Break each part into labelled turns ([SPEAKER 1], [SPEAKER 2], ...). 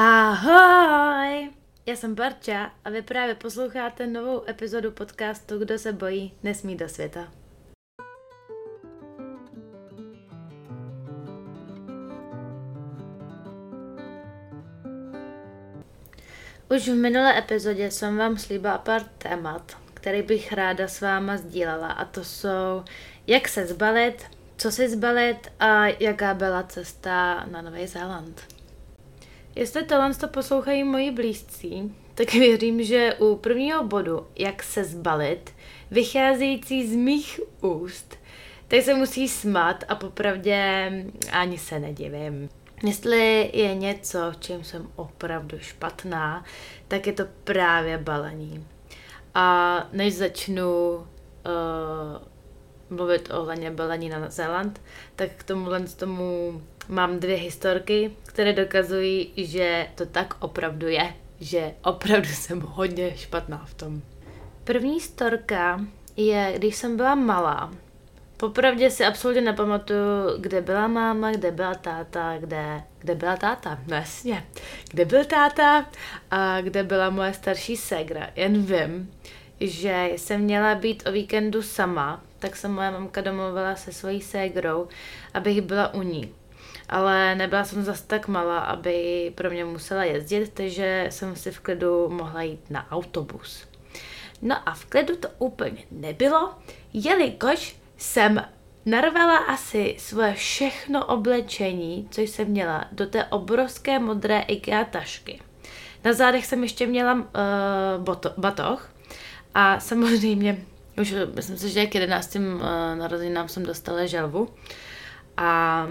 [SPEAKER 1] Ahoj! Já jsem Barča a vy právě posloucháte novou epizodu podcastu Kdo se bojí, nesmí do světa. Už v minulé epizodě jsem vám slíbila pár témat, který bych ráda s váma sdílela a to jsou jak se zbalit, co si zbalit a jaká byla cesta na Nový Zéland. Jestli tohle to poslouchají moji blízcí, tak věřím, že u prvního bodu, jak se zbalit, vycházející z mých úst, tak se musí smát a popravdě ani se nedivím. Jestli je něco, v čem jsem opravdu špatná, tak je to právě balení. A než začnu uh, mluvit o ohledně balení na Zéland, tak k tomuhle tomu mám dvě historky, které dokazují, že to tak opravdu je, že opravdu jsem hodně špatná v tom. První storka je, když jsem byla malá. Popravdě si absolutně nepamatuju, kde byla máma, kde byla táta, kde, kde byla táta, no jasně, kde byl táta a kde byla moje starší ségra. Jen vím, že jsem měla být o víkendu sama, tak se moje mamka domluvila se svojí ségrou, abych byla u ní ale nebyla jsem zase tak malá, aby pro mě musela jezdit, takže jsem si v klidu mohla jít na autobus. No a v klidu to úplně nebylo, jelikož jsem narvala asi svoje všechno oblečení, co jsem měla, do té obrovské modré IKEA tašky. Na zádech jsem ještě měla uh, boto, batoh a samozřejmě, už myslím si, že k 11. Uh, narozeninám jsem dostala želvu a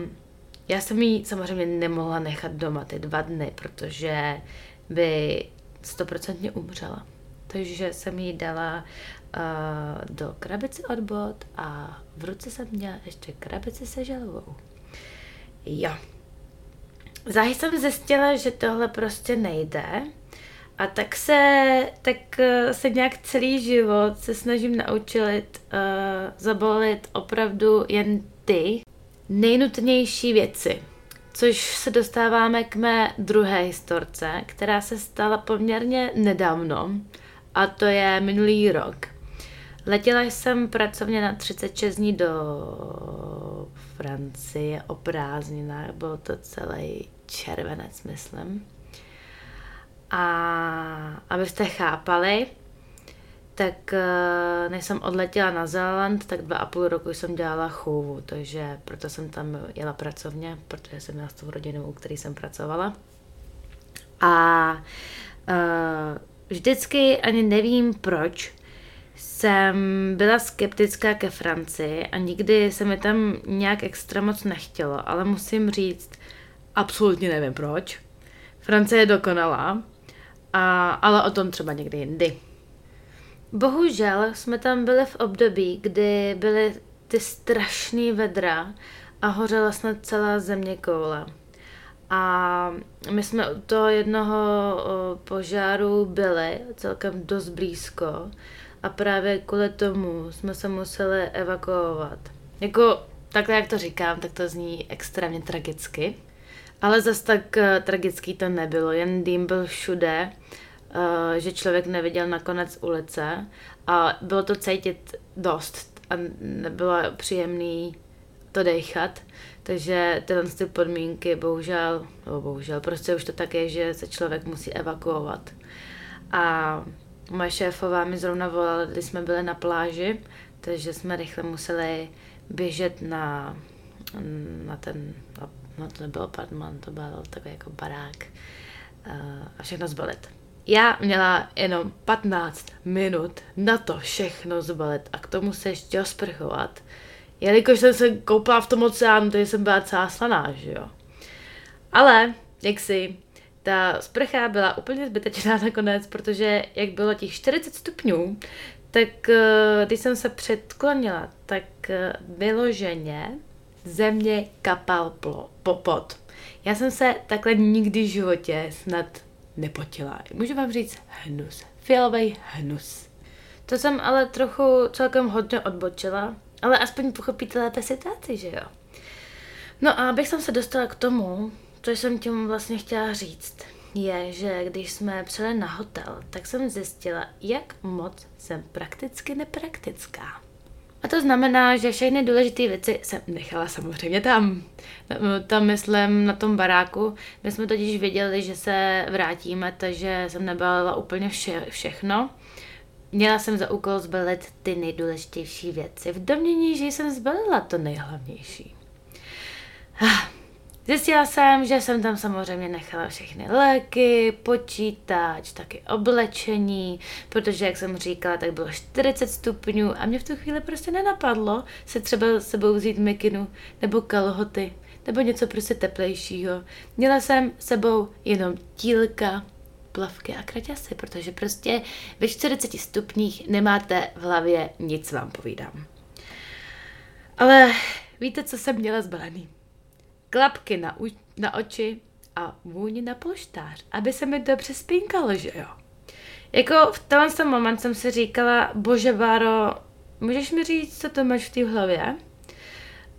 [SPEAKER 1] já jsem ji samozřejmě nemohla nechat doma ty dva dny, protože by stoprocentně umřela. Takže jsem ji dala uh, do krabice od bot a v ruce jsem měla ještě krabici se želvou. Jo. Záhy jsem zjistila, že tohle prostě nejde a tak se, tak uh, se nějak celý život se snažím naučit uh, zabalit opravdu jen ty nejnutnější věci. Což se dostáváme k mé druhé historce, která se stala poměrně nedávno, a to je minulý rok. Letěla jsem pracovně na 36 dní do Francie o prázdninách, byl to celý červenec, myslím. A abyste chápali, tak eh, než jsem odletěla na Zéland, tak dva a půl roku jsem dělala chůvu, takže proto jsem tam jela pracovně, protože jsem měla s tou rodinou, u který jsem pracovala. A uh, vždycky ani nevím proč, jsem byla skeptická ke Francii a nikdy se mi tam nějak extra moc nechtělo, ale musím říct, absolutně nevím proč. Francie je dokonalá, a, ale o tom třeba někdy jindy. Bohužel jsme tam byli v období, kdy byly ty strašné vedra a hořela snad celá země koule. A my jsme u toho jednoho požáru byli celkem dost blízko a právě kvůli tomu jsme se museli evakuovat. Jako takhle, jak to říkám, tak to zní extrémně tragicky. Ale zas tak uh, tragický to nebylo, jen dým byl všude Eh, že člověk neviděl na konec ulice a bylo to cítit dost a nebylo příjemný to dechat, takže tyhle ty podmínky bohužel, no bohužel, prostě už to tak je, že se člověk musí evakuovat. A moje šéfová mi zrovna volala, když jsme byli na pláži, takže jsme rychle museli běžet na, na ten, no to nebyl apartman, to byl takový jako barák eh, a všechno zbalit. Já měla jenom 15 minut na to všechno zbalit a k tomu se ještě osprchovat. Jelikož jsem se koupala v tom oceánu, takže jsem byla celá slaná, že jo. Ale, jak si, ta sprcha byla úplně zbytečná nakonec, protože jak bylo těch 40 stupňů, tak eh, když jsem se předklonila, tak eh, vyloženě země kapal popot. Já jsem se takhle nikdy v životě snad nepotila. Můžu vám říct hnus. Fialový hnus. To jsem ale trochu celkem hodně odbočila, ale aspoň pochopíte lépe situaci, že jo? No a abych jsem se dostala k tomu, co jsem tím vlastně chtěla říct, je, že když jsme přijeli na hotel, tak jsem zjistila, jak moc jsem prakticky nepraktická. A to znamená, že všechny důležité věci jsem nechala samozřejmě tam. Tam myslím na tom baráku. My jsme totiž věděli, že se vrátíme, takže jsem nebalila úplně vše, všechno. Měla jsem za úkol zbalit ty nejdůležitější věci. V domění, že jsem zbalila to nejhlavnější. Ah, Zjistila jsem, že jsem tam samozřejmě nechala všechny léky, počítač, taky oblečení, protože, jak jsem říkala, tak bylo 40 stupňů a mě v tu chvíli prostě nenapadlo se třeba sebou vzít mikinu nebo kalhoty nebo něco prostě teplejšího. Měla jsem sebou jenom tílka, plavky a kraťasy, protože prostě ve 40 stupních nemáte v hlavě nic, vám povídám. Ale víte, co jsem měla zbalený? Klapky na, u, na oči a vůni na polštář, aby se mi dobře spinkalo, že jo. Jako v tenhle moment jsem si říkala, bože Báro, můžeš mi říct, co to máš v té hlavě?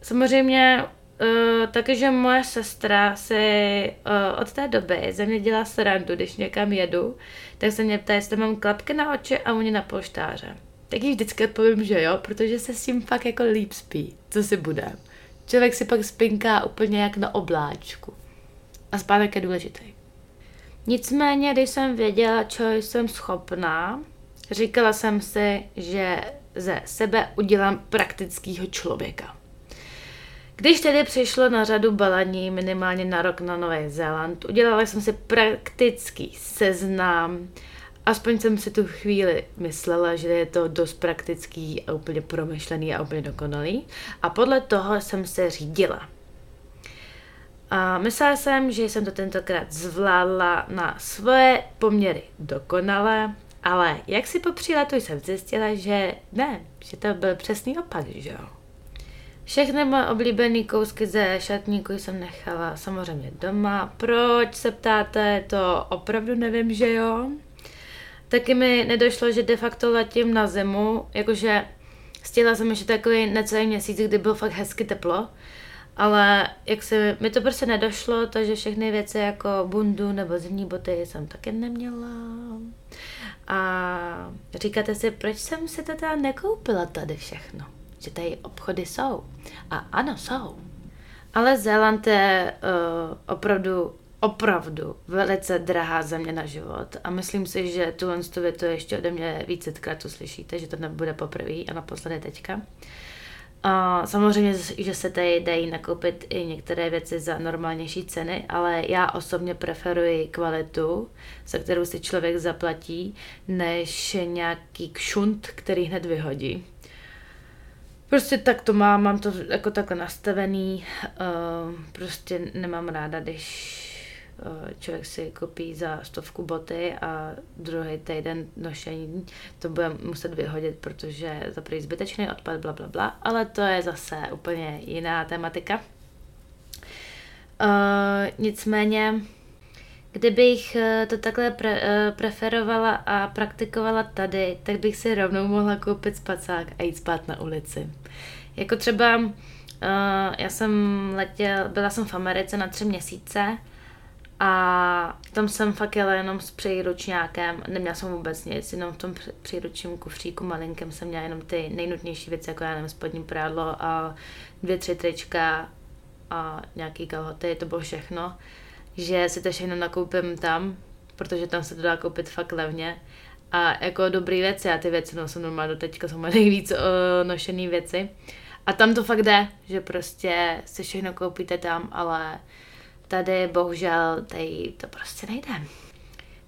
[SPEAKER 1] Samozřejmě Uh, takže moje sestra si uh, od té doby ze mě dělá srandu, když někam jedu, tak se mě ptá, jestli mám klapky na oči a oni na polštáře. Tak jí vždycky odpovím, že jo, protože se s tím fakt jako líp spí, co si bude. Člověk si pak spinká úplně jak na obláčku. A spánek je důležitý. Nicméně, když jsem věděla, co jsem schopná, říkala jsem si, že ze sebe udělám praktického člověka. Když tedy přišlo na řadu balaní minimálně na rok na Nový Zéland, udělala jsem si praktický seznam aspoň jsem si tu chvíli myslela, že je to dost praktický a úplně promyšlený a úplně dokonalý. A podle toho jsem se řídila. A myslela jsem, že jsem to tentokrát zvládla na svoje poměry dokonale, ale jak si po příletu jsem zjistila, že ne, že to byl přesný opak, že jo. Všechny moje oblíbené kousky ze šatníku jsem nechala samozřejmě doma. Proč se ptáte, to opravdu nevím, že jo. Taky mi nedošlo, že de facto letím na zimu, jakože stihla jsem ještě takový necelý měsíc, kdy bylo fakt hezky teplo, ale jak se mi to prostě nedošlo, takže všechny věci jako bundu nebo zimní boty jsem taky neměla. A říkáte si, proč jsem si to teda nekoupila tady všechno? Že tady obchody jsou. A ano, jsou. Ale Zéland je uh, opravdu opravdu velice drahá země na život a myslím si, že tuhle větu ještě ode mě vícekrát uslyšíte, že to nebude poprvé a naposledy teďka. A samozřejmě, že se tady dají nakoupit i některé věci za normálnější ceny, ale já osobně preferuji kvalitu, za kterou si člověk zaplatí, než nějaký kšunt, který hned vyhodí. Prostě tak to mám, mám to jako takhle nastavený, uh, prostě nemám ráda, když Eh, člověk si koupí za stovku boty a druhý týden nošení to bude muset vyhodit, protože to prý zbytečný odpad, bla, bla, bla, ale to je zase úplně jiná tematika. Uh, nicméně, kdybych eh, to takhle pre, preferovala a praktikovala tady, tak bych si rovnou mohla koupit spacák a jít spát na ulici. Jako třeba, uh, já jsem letěl, byla jsem v Americe na tři měsíce a tam jsem fakt jela jenom s příručňákem, neměla jsem vůbec nic, jenom v tom příručním kufříku malinkém jsem měla jenom ty nejnutnější věci, jako já nevím, spodní prádlo a dvě, tři trička a nějaký kalhoty, to bylo všechno. Že si to všechno nakoupím tam, protože tam se to dá koupit fakt levně. A jako dobrý věci, já ty věci nosím normálně do teďka, jsou moje nejvíc uh, nošený věci. A tam to fakt jde, že prostě si všechno koupíte tam, ale tady bohužel tady to prostě nejde.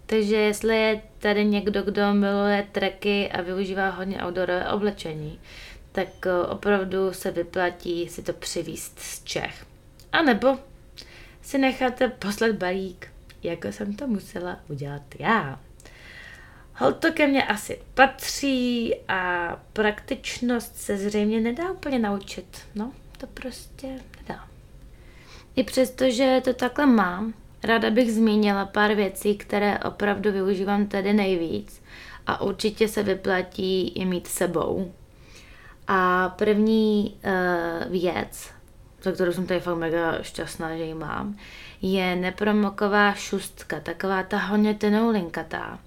[SPEAKER 1] Takže jestli je tady někdo, kdo miluje treky a využívá hodně outdoorové oblečení, tak eh, opravdu se vyplatí si to přivíst z Čech. A nebo si necháte poslat balík, jako jsem to musela udělat já. Hol to ke mně asi patří a praktičnost se zřejmě nedá úplně naučit. No, to prostě nedá. I přesto, že to takhle mám, ráda bych zmínila pár věcí, které opravdu využívám tady nejvíc a určitě se vyplatí je mít sebou. A první uh, věc, za kterou jsem tady fakt mega šťastná, že ji mám, je nepromoková šustka, taková ta hodně tenoulinkatá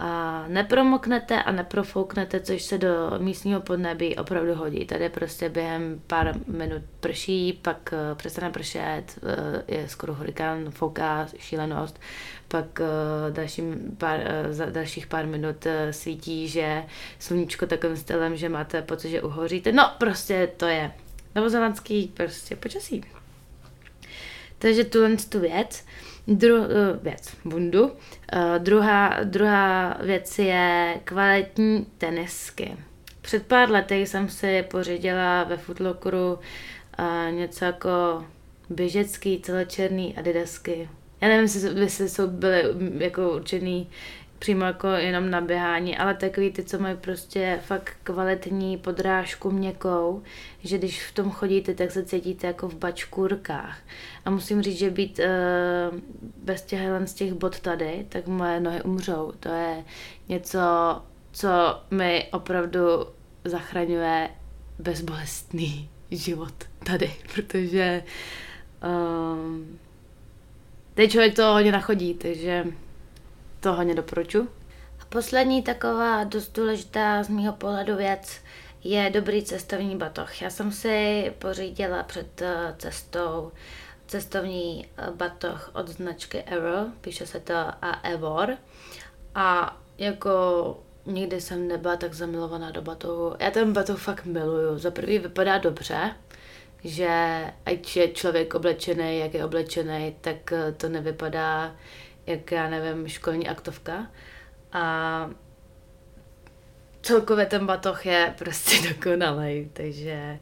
[SPEAKER 1] a nepromoknete a neprofouknete, což se do místního podnebí opravdu hodí. Tady prostě během pár minut prší, pak uh, přestane pršet, uh, je skoro hurikán, fouká šílenost, pak uh, dalším pár, uh, za dalších pár minut uh, svítí, že sluníčko takovým stylem, že máte pocit, že uhoříte. No, prostě to je novozelandský prostě počasí. Takže tuhle tu věc. Dru, eh, věc, bundu. Uh, druhá, druhá věc je kvalitní tenisky. Před pár lety jsem si pořídila ve Footlockeru uh, něco jako běžecký celočerný adidasky. Já nevím, jestli jsou byly jako určený přímo jako jenom na běhání, ale takový ty, co mají prostě fakt kvalitní podrážku měkkou, že když v tom chodíte, tak se cítíte jako v bačkůrkách. A musím říct, že být uh, bez těch, z těch bod tady, tak moje nohy umřou. To je něco, co mi opravdu zachraňuje bezbolestný život tady, protože um, teď člověk to hodně nachodí, takže to hodně doporučuji. A poslední taková dost důležitá z mého pohledu věc je dobrý cestovní batoh. Já jsem si pořídila před eh, cestou cestovní eh, batoh od značky Evo, píše se to a Evor. A jako nikdy jsem nebyla tak zamilovaná do batohu. Já ten batoh fakt miluju. Za prvý vypadá dobře, že ať je člověk oblečený, jak je oblečený, tak eh, to nevypadá jak já nevím, školní aktovka. A celkově ten batoh je prostě dokonalý, takže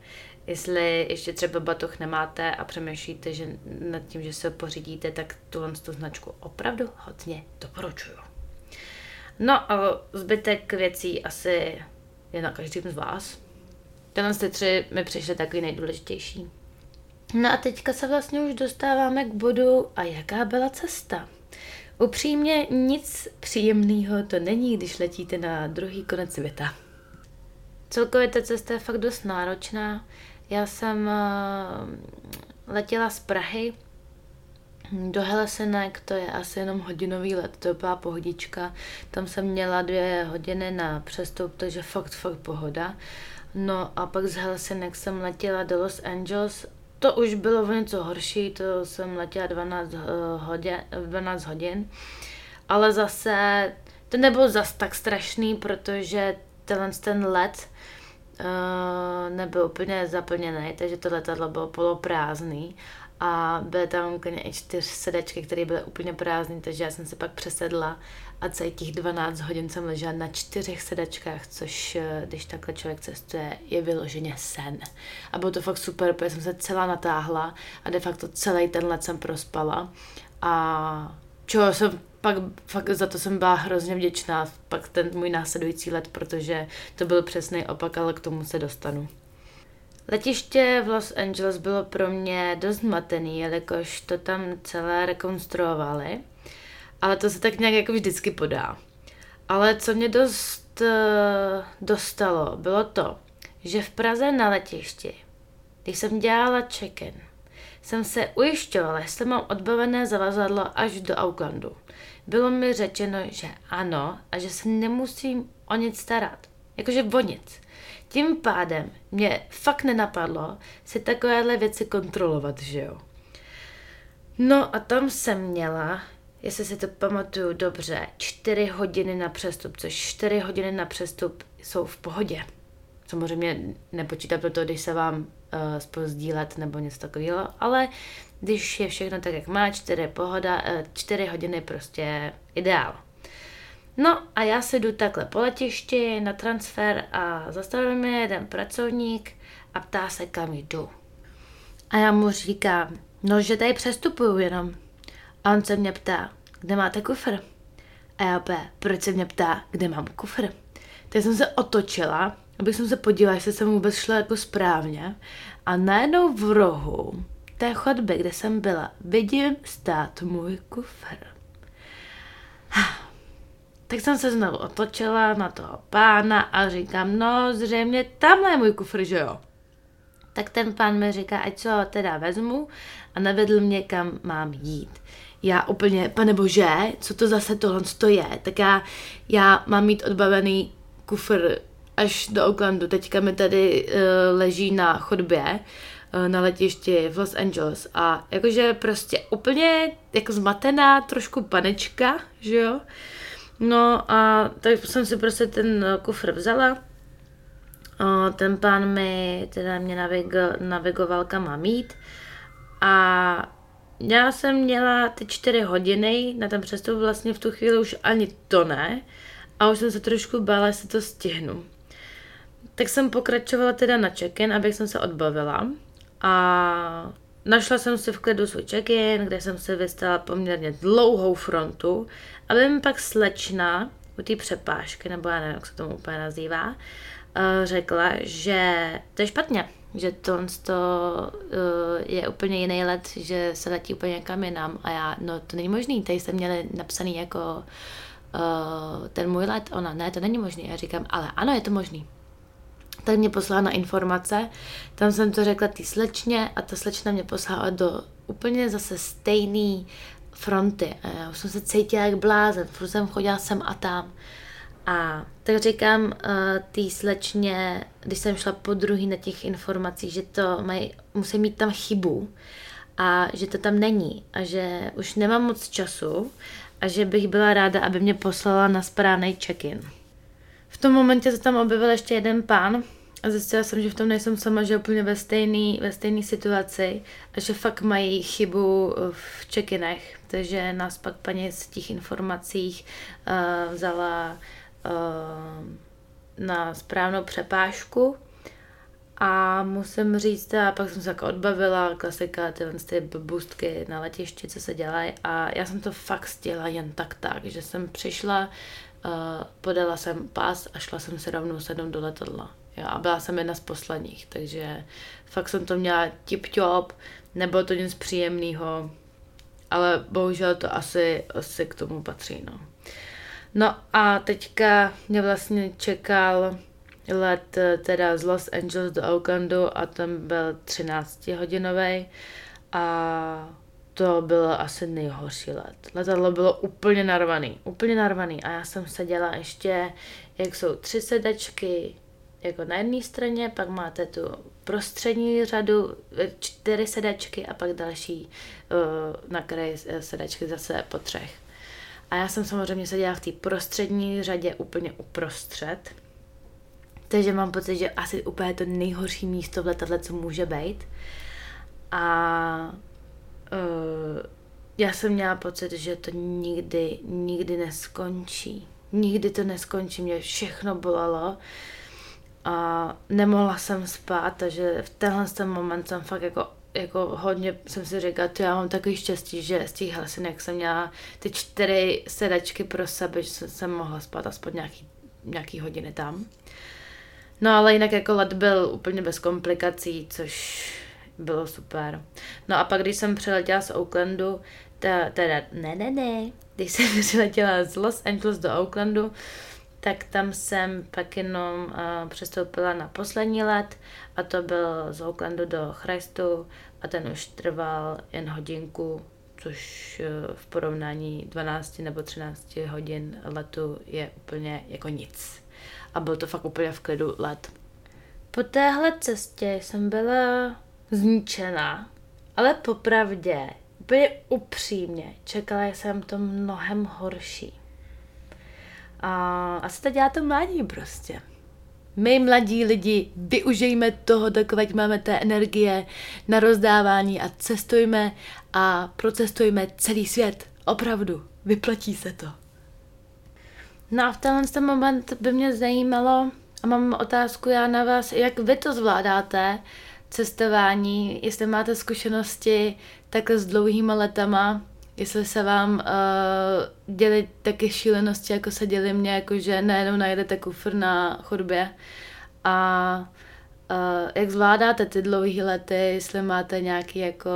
[SPEAKER 1] jestli ještě třeba batoh nemáte a přemýšlíte že nad tím, že se pořídíte, tak tuhle tu značku opravdu hodně doporučuju. No a zbytek věcí asi je na každém z vás. Tenhle ty tři mi přišly takový nejdůležitější. No a teďka se vlastně už dostáváme k bodu a jaká byla cesta. Upřímně nic příjemného to není, když letíte na druhý konec světa. Celkově ta cesta je fakt dost náročná. Já jsem uh, letěla z Prahy do Helsinek, to je asi jenom hodinový let, to byla pohodička. Tam jsem měla dvě hodiny na přestup, takže fakt, fakt pohoda. No a pak z Helsinek jsem letěla do Los Angeles to už bylo o něco horší, to jsem letěla 12 eh, hodin, 12 hodin, ale zase to nebylo zas tak strašný, protože tenhle ten let uh, nebyl úplně zaplněný, takže to letadlo bylo poloprázdný a byly tam úplně i čtyři sedačky, které byly úplně prázdné, takže já jsem se pak přesedla a celých těch 12 hodin jsem ležela na čtyřech sedačkách, což eh, když takhle člověk cestuje, je vyloženě sen. A bylo to fakt super, protože jsem se celá natáhla a de facto celý ten let jsem prospala. A čeho jsem pak fakt za to jsem byla hrozně vděčná, pak ten můj následující let, protože to byl přesný opak, ale k tomu se dostanu. Letiště v Los Angeles bylo pro mě dost matený, jelikož to tam celé rekonstruovali, ale to se tak nějak jako vždycky podá. Ale co mě dost uh, dostalo, bylo to, že v Praze na letišti, když jsem dělala check-in, jsem se ujišťovala, jestli mám odbavené zavazadlo až do Aucklandu. Bylo mi řečeno, že ano a že se nemusím o nic starat. Jakože o nic. Tím pádem mě fakt nenapadlo si takovéhle věci kontrolovat, že jo. No a tam jsem měla, jestli si to pamatuju dobře, čtyři hodiny na přestup, což čtyři hodiny na přestup jsou v pohodě. Samozřejmě nepočítám to, když se vám uh, spozdí let nebo něco takového, ale když je všechno tak, jak má, čtyři, pohoda, uh, čtyři hodiny prostě ideál. No a já se jdu takhle po letišti na transfer a zastavil mě jeden pracovník a ptá se, kam jdu. A já mu říkám, no, že tady přestupuju jenom. A on se mě ptá, kde máte kufr? A já pé, proč se mě ptá, kde mám kufr? Tak jsem se otočila, abych jsem se podívala, jestli jsem vůbec šla jako správně. A najednou v rohu té chodby, kde jsem byla, vidím stát můj kufr. Tak jsem se znovu otočila na toho pána a říkám, no zřejmě tamhle je můj kufr, že jo? tak ten pán mi říká, ať co teda vezmu a navedl mě, kam mám jít. Já úplně, pane bože, co to zase tohle to je? Tak já, já mám mít odbavený kufr až do Oaklandu. Teďka mi tady uh, leží na chodbě uh, na letišti v Los Angeles a jakože prostě úplně jako zmatená, trošku panečka, že jo? No a tak jsem si prostě ten kufr vzala, ten pán mi teda mě navigo, navigoval, kam mám mít a já jsem měla ty čtyři hodiny na ten přestup, vlastně v tu chvíli už ani to ne. A už jsem se trošku bála, jestli to stihnu. Tak jsem pokračovala teda na check-in, abych jsem se odbavila. A našla jsem si v klidu svůj check-in, kde jsem se vystala poměrně dlouhou frontu, aby mi pak slečna u té přepážky, nebo já nevím, jak se tomu úplně nazývá, Eh, řekla, že to je špatně, že to, to uh, je úplně jiný let, že se letí úplně někam jinam a já, no to není možný, tady jste měli napsaný jako uh, ten můj let, ona, ne, to není možný, já říkám, ale ano, je to možný. Tak mě poslala na informace, tam jsem to řekla té slečně a ta slečna mě poslala do úplně zase stejný fronty. A já už jsem se cítila jak blázen, furt jsem chodila sem a tam. A tak říkám uh, té slečně, když jsem šla po druhý na těch informacích, že to mají, musí mít tam chybu a že to tam není a že už nemám moc času a že bych byla ráda, aby mě poslala na správný check-in. V tom momentě se tam objevil ještě jeden pán a zjistila jsem, že v tom nejsem sama, že úplně ve stejné ve stejný situaci a že fakt mají chybu v check-inech. Takže nás pak paní z těch informacích uh, vzala Eh, na správnou přepážku a musím říct, a pak jsem se jako odbavila, klasika, tyhle ty boostky na letišti, co se dělají a já jsem to fakt stihla jen tak tak, že jsem přišla, uh, podala jsem pas a šla jsem se rovnou sednout do letadla. Jo, a byla jsem jedna z posledních, takže fakt jsem to měla tip-top, nebylo to nic příjemného, ale bohužel to asi, asi k tomu patří, no. No a teďka mě vlastně čekal let eh, teda z Los Angeles do Oaklandu a ten byl 13 hodinový a to bylo asi nejhorší let. Letadlo bylo úplně narvaný, úplně narvaný a já jsem seděla ještě, jak jsou tři sedačky, jako na jedné straně, pak máte tu prostřední řadu, eh, čtyři sedačky a pak další uh, na kraji sedačky zase po třech. A já jsem samozřejmě seděla v té prostřední řadě úplně uprostřed. Takže mám pocit, že asi úplně to nejhorší místo v letadle, co může být. A uh, já jsem měla pocit, že to nikdy, nikdy neskončí. Nikdy to neskončí, mě všechno bolelo a nemohla jsem spát, takže v tenhle ten moment jsem fakt jako jako hodně jsem si říkala, to já mám takový štěstí, že z těch hlasinek jsem měla ty čtyři sedačky pro sebe, že jsem mohla spát aspoň nějaký, nějaký hodiny tam. No ale jinak jako let byl úplně bez komplikací, což bylo super. No a pak, když jsem přiletěla z Oaklandu, ta, teda, ne, ne, ne, když jsem přiletěla z Los Angeles do Oaklandu, tak tam jsem pak jenom uh, přestoupila na poslední let a to byl z Oaklandu do Christu a ten už trval jen hodinku, což uh, v porovnání 12 nebo 13 hodin letu je úplně jako nic. A byl to fakt úplně v klidu let. Po téhle cestě jsem byla zničená, ale popravdě, úplně upřímně, čekala jsem to mnohem horší. A asi to dělá to mladí prostě. My mladí lidi využijeme toho, dokud máme té energie na rozdávání a cestujme a procestujme celý svět. Opravdu, vyplatí se to. No a v tenhle ten moment by mě zajímalo, a mám otázku já na vás, jak vy to zvládáte, cestování, jestli máte zkušenosti takhle s dlouhýma letama, jestli se vám uh, děli taky šílenosti, jako se děli mě, jako že najednou najdete kufr na chodbě a uh, jak zvládáte ty dlouhé lety, jestli máte nějaké jako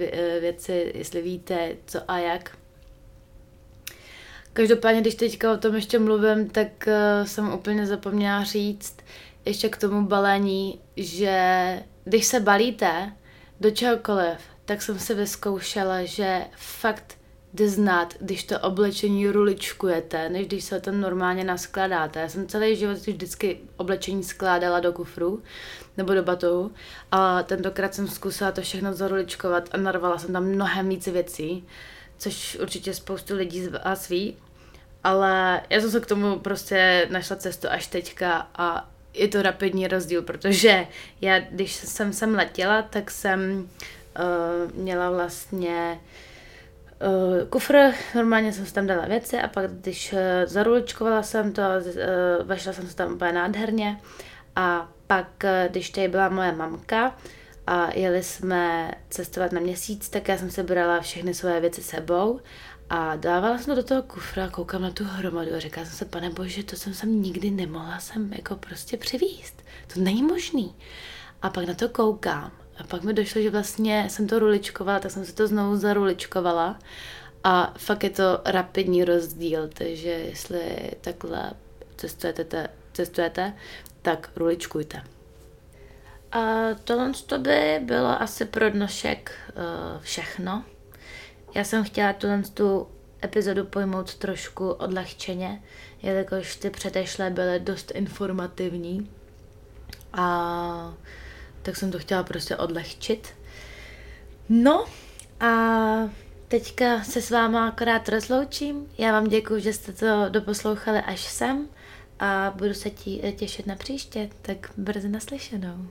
[SPEAKER 1] eh, věci, jestli víte co a jak. Každopádně, když teďka o tom ještě mluvím, tak uh, jsem úplně zapomněla říct ještě k tomu balení, že když se balíte do čehokoliv, tak jsem si vyzkoušela, že fakt jde znát, když to oblečení ruličkujete, než když se to normálně naskladáte. Já jsem celý život vždycky oblečení skládala do kufru nebo do batohu a tentokrát jsem zkusila to všechno zaruličkovat a narvala jsem tam mnohem více věcí, což určitě spoustu lidí z vás ví, ale já jsem se k tomu prostě našla cestu až teďka a je to rapidní rozdíl, protože já, když jsem sem letěla, tak jsem uh, měla vlastně uh, kufr, normálně jsem si tam dala věci a pak když uh, zaruličkovala jsem to, vešla jsem se tam úplně nádherně a pak, když tady byla moje mamka a jeli jsme cestovat na měsíc, tak já jsem se brala všechny své věci sebou a dávala jsem to do toho kufra koukám na tu hromadu a říkala jsem se, pane bože, to jsem sem nikdy nemohla sem jako prostě přivíst. To není možný. A pak na to koukám a pak mi došlo, že vlastně jsem to ruličkovala, tak jsem se to znovu zaruličkovala a fakt je to rapidní rozdíl, takže jestli takhle cestujete, cestujete tak ruličkujte. A tohle to by bylo asi pro dnešek uh, všechno. Já jsem chtěla tuhle tu epizodu pojmout trošku odlehčeně, jelikož ty předešlé byly dost informativní. A tak jsem to chtěla prostě odlehčit. No a teďka se s váma akorát rozloučím. Já vám děkuji, že jste to doposlouchali až sem a budu se tí, těšit na příště, tak brzy naslyšenou.